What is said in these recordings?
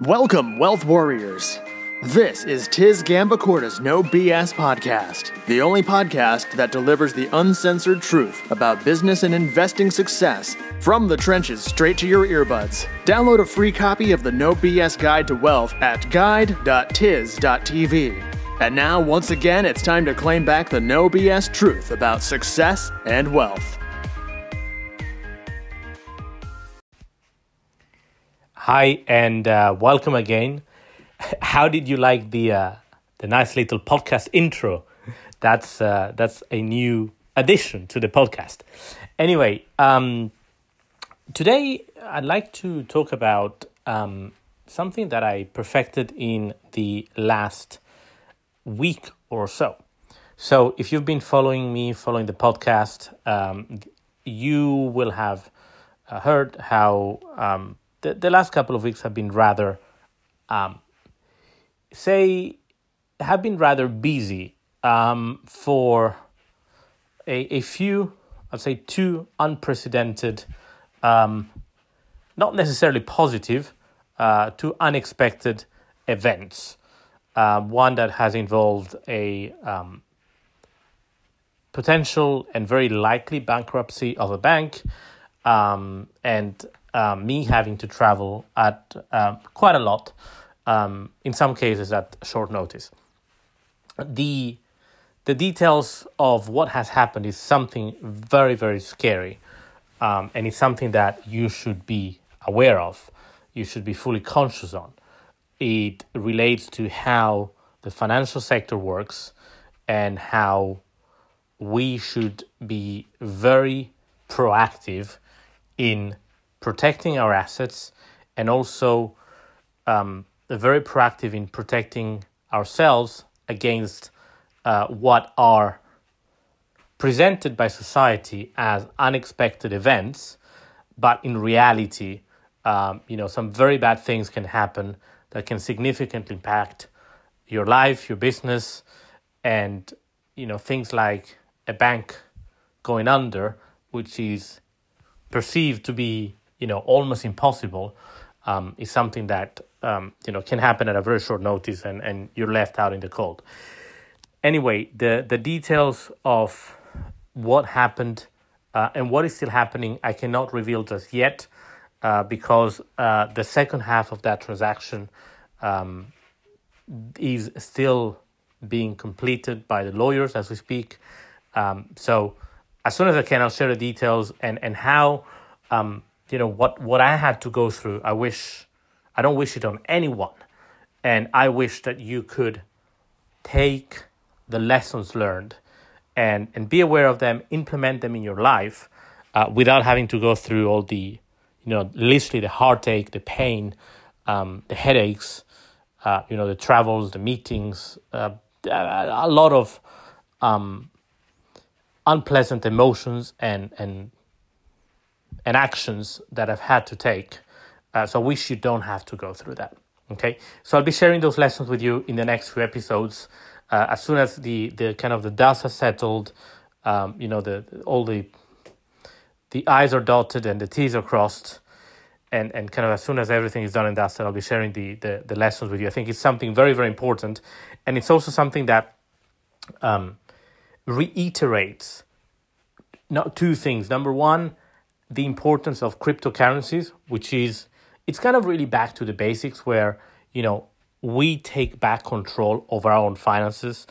Welcome, Wealth Warriors. This is Tiz Gambacorta's No BS podcast, the only podcast that delivers the uncensored truth about business and investing success from the trenches straight to your earbuds. Download a free copy of the No BS Guide to Wealth at guide.tiz.tv. And now, once again, it's time to claim back the No BS truth about success and wealth. Hi and uh, welcome again. How did you like the uh, the nice little podcast intro? That's uh, that's a new addition to the podcast. Anyway, um, today I'd like to talk about um, something that I perfected in the last week or so. So, if you've been following me, following the podcast, um, you will have uh, heard how um, the, the last couple of weeks have been rather, um, say, have been rather busy um, for a, a few, I'd say two unprecedented, um, not necessarily positive, uh, two unexpected events. Uh, one that has involved a um, potential and very likely bankruptcy of a bank, um, and um, me having to travel at uh, quite a lot, um, in some cases at short notice. The the details of what has happened is something very very scary, um, and it's something that you should be aware of. You should be fully conscious on. It relates to how the financial sector works and how we should be very proactive in protecting our assets and also um, very proactive in protecting ourselves against uh, what are presented by society as unexpected events, but in reality, um, you know, some very bad things can happen that can significantly impact your life, your business, and you know things like a bank going under, which is perceived to be you know almost impossible um, is something that um, you know can happen at a very short notice and, and you're left out in the cold. Anyway, the the details of what happened uh, and what is still happening, I cannot reveal just yet uh, because uh, the second half of that transaction um, is still being completed by the lawyers as we speak. Um, so as soon as I can, I'll share the details and and how um, you know what what I had to go through. I wish I don't wish it on anyone, and I wish that you could take the lessons learned and and be aware of them, implement them in your life uh, without having to go through all the you know literally the heartache, the pain, um, the headaches, uh, you know the travels, the meetings, uh, a lot of um, unpleasant emotions and and and actions that I've had to take. Uh, so I wish you don't have to go through that. Okay, so I'll be sharing those lessons with you in the next few episodes. Uh, as soon as the the kind of the dust has settled, um, you know the all the the I's are dotted and the T's are crossed, and and kind of as soon as everything is done and dusted, I'll be sharing the the, the lessons with you. I think it's something very very important, and it's also something that um, reiterates not two things. Number one the importance of cryptocurrencies, which is it's kind of really back to the basics where you know we take back control of our own finances,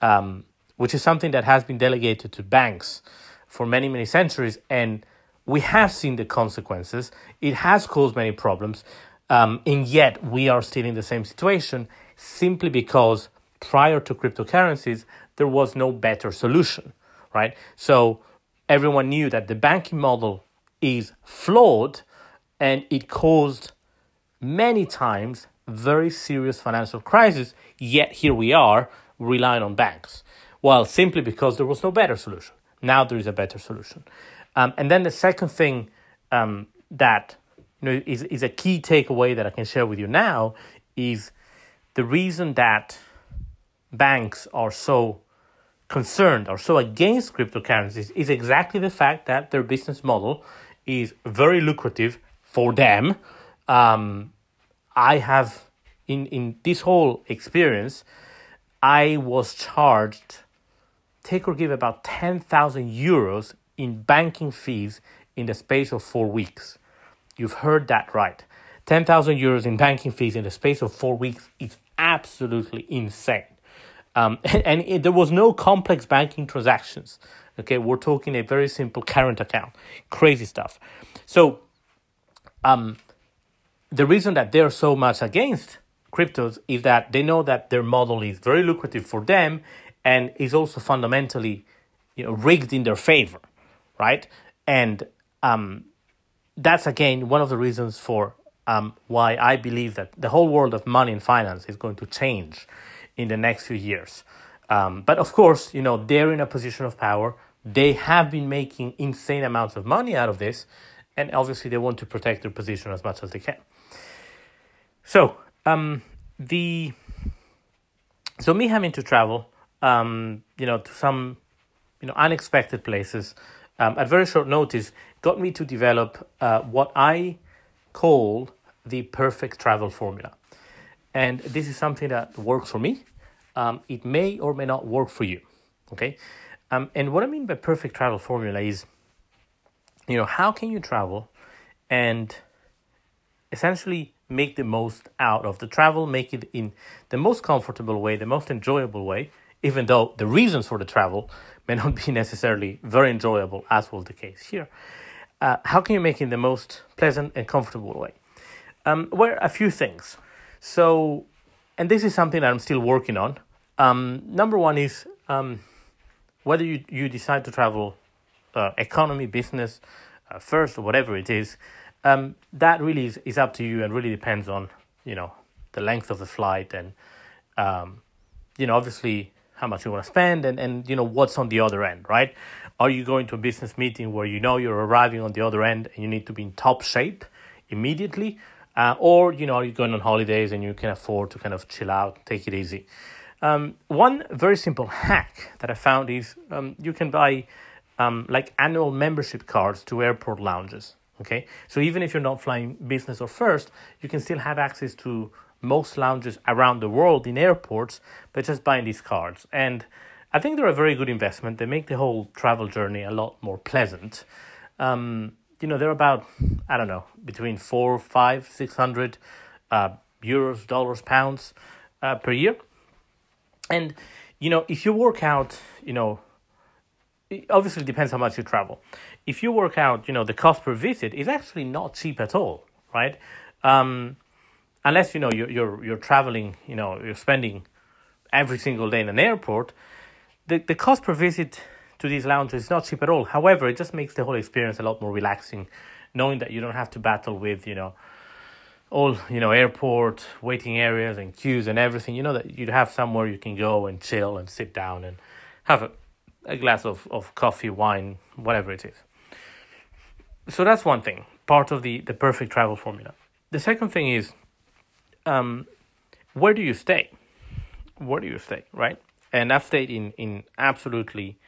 um, which is something that has been delegated to banks for many many centuries, and we have seen the consequences. It has caused many problems, um, and yet we are still in the same situation simply because prior to cryptocurrencies there was no better solution, right? So everyone knew that the banking model is flawed and it caused many times very serious financial crisis yet here we are relying on banks. Well simply because there was no better solution. Now there is a better solution. Um, and then the second thing um, that you know is, is a key takeaway that i can share with you now is the reason that banks are so concerned or so against cryptocurrencies is exactly the fact that their business model is very lucrative for them. Um, I have in in this whole experience, I was charged take or give about ten thousand euros in banking fees in the space of four weeks. You've heard that right. 10,000 euros in banking fees in the space of four weeks is absolutely insane. Um, and, it, there was no complex banking transactions. Okay, we're talking a very simple current account. Crazy stuff. So, um, the reason that they're so much against cryptos is that they know that their model is very lucrative for them and is also fundamentally you know, rigged in their favor, right? And um, that's again one of the reasons for um, why I believe that the whole world of money and finance is going to change in the next few years. Um, but of course, you know, they're in a position of power. They have been making insane amounts of money out of this, and obviously they want to protect their position as much as they can. So, um, the so me having to travel, um, you know, to some, you know, unexpected places um, at very short notice got me to develop uh, what I call the perfect travel formula. And this is something that works for me. Um, it may or may not work for you. Okay. Um, and what I mean by perfect travel formula is, you know, how can you travel and essentially make the most out of the travel, make it in the most comfortable way, the most enjoyable way, even though the reasons for the travel may not be necessarily very enjoyable, as was the case here. Uh, how can you make it the most pleasant and comfortable way? Um, well, a few things. So, and this is something that I'm still working on. Um, number one is um, whether you, you decide to travel uh, economy, business, uh, first, or whatever it is, um, that really is, is up to you and really depends on, you know, the length of the flight and, um, you know, obviously how much you want to spend and, and you know what's on the other end right are you going to a business meeting where you know you're arriving on the other end and you need to be in top shape immediately uh, or you know you're going on holidays and you can afford to kind of chill out take it easy um, one very simple hack that i found is um, you can buy um, like annual membership cards to airport lounges okay so even if you're not flying business or first you can still have access to most lounges around the world in airports by just buying these cards. And I think they're a very good investment. They make the whole travel journey a lot more pleasant. Um, you know, they're about, I don't know, between four, five, six hundred uh, euros, dollars, pounds uh, per year. And, you know, if you work out, you know, it obviously depends how much you travel. If you work out, you know, the cost per visit is actually not cheap at all, right? Um, unless you know you're you're you're traveling, you know, you're spending every single day in an airport, the the cost per visit to these lounges is not cheap at all. However, it just makes the whole experience a lot more relaxing, knowing that you don't have to battle with you know all you know airport waiting areas and queues and everything. You know that you'd have somewhere you can go and chill and sit down and have a, a glass of, of coffee, wine, whatever it is. So that's one thing, part of the, the perfect travel formula. The second thing is um, where do you stay? Where do you stay, right? And I've stayed in in absolutely,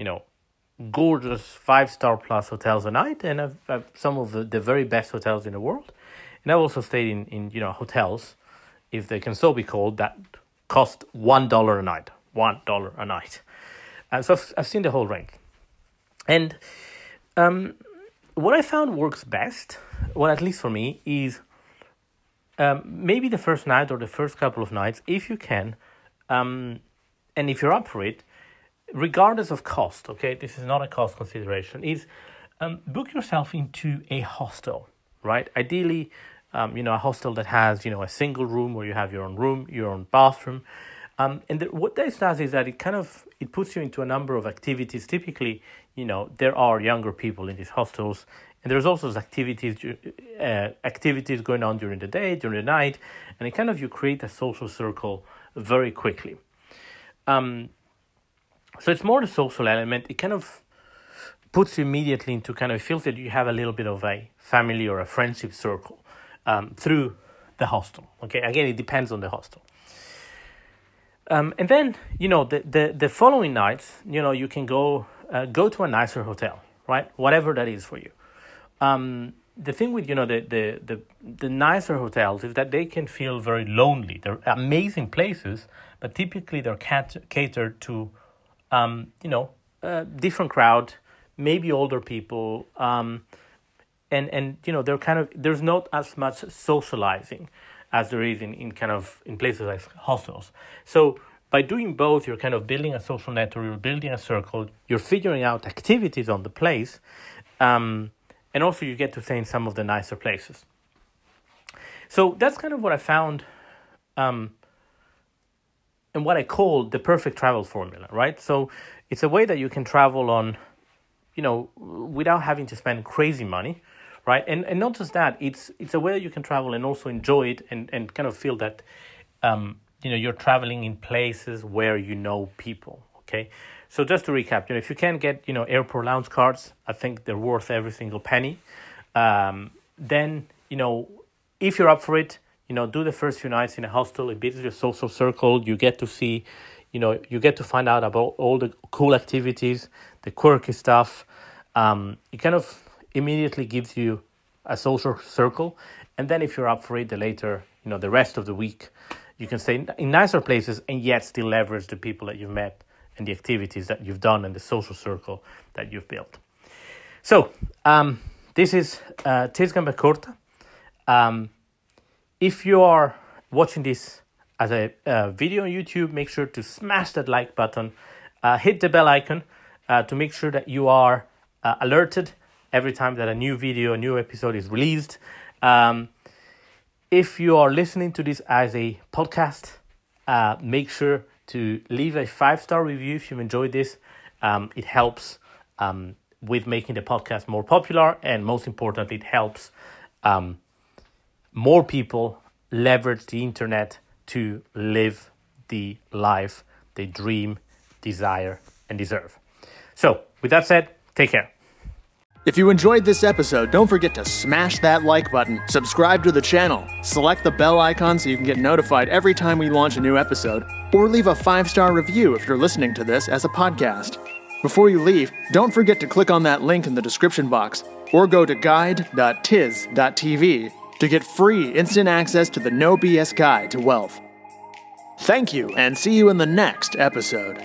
you know, gorgeous five star plus hotels a night, and I've, I've some of the, the very best hotels in the world. And I've also stayed in in you know hotels, if they can so be called, that cost one dollar a night, one dollar a night. And so I've, I've seen the whole range, and um, what I found works best, well at least for me, is um, maybe the first night or the first couple of nights, if you can, um, and if you're up for it, regardless of cost, okay, this is not a cost consideration, is um, book yourself into a hostel, right? Ideally, um, you know, a hostel that has, you know, a single room where you have your own room, your own bathroom. Um, and the, what this does is that it kind of it puts you into a number of activities. Typically, you know, there are younger people in these hostels and there's also activities uh, activities going on during the day, during the night, and it kind of you create a social circle very quickly. Um, so it's more the social element. It kind of puts you immediately into kind of feels that you have a little bit of a family or a friendship circle um, through the hostel. Okay, again, it depends on the hostel. Um, and then you know the, the the following nights, you know, you can go uh, go to a nicer hotel, right? Whatever that is for you. Um, the thing with you know the, the the the nicer hotels is that they can feel very lonely. They're amazing places, but typically they're cat- catered to, um, you know, a different crowd, maybe older people, um, and and you know they're kind of there's not as much socializing as there is in, in kind of in places like hostels. So by doing both, you're kind of building a social network, you're building a circle, you're figuring out activities on the place, um, and also you get to stay in some of the nicer places. So that's kind of what I found, um, and what I call the perfect travel formula, right? So it's a way that you can travel on, you know, without having to spend crazy money, right? And and not just that, it's it's a way you can travel and also enjoy it and and kind of feel that, um, you know, you're traveling in places where you know people. Okay, so just to recap, you know, if you can get you know airport lounge cards, I think they're worth every single penny. Um, then you know if you're up for it, you know, do the first few nights in a hostel. It builds your social circle. You get to see, you know, you get to find out about all the cool activities, the quirky stuff. Um, it kind of immediately gives you a social circle. And then if you're up for it, the later, you know, the rest of the week, you can stay in nicer places and yet still leverage the people that you've met and the activities that you've done and the social circle that you've built. So, um, this is uh, Tiz Gamba Um, if you are watching this as a uh, video on YouTube, make sure to smash that like button, uh, hit the bell icon uh, to make sure that you are uh, alerted every time that a new video, a new episode is released. Um, if you are listening to this as a podcast, uh, make sure to leave a five star review if you've enjoyed this. Um, it helps um, with making the podcast more popular, and most importantly, it helps um, more people leverage the internet to live the life they dream, desire, and deserve. So, with that said, take care. If you enjoyed this episode, don't forget to smash that like button, subscribe to the channel, select the bell icon so you can get notified every time we launch a new episode, or leave a five star review if you're listening to this as a podcast. Before you leave, don't forget to click on that link in the description box or go to guide.tiz.tv to get free instant access to the No BS Guide to Wealth. Thank you, and see you in the next episode.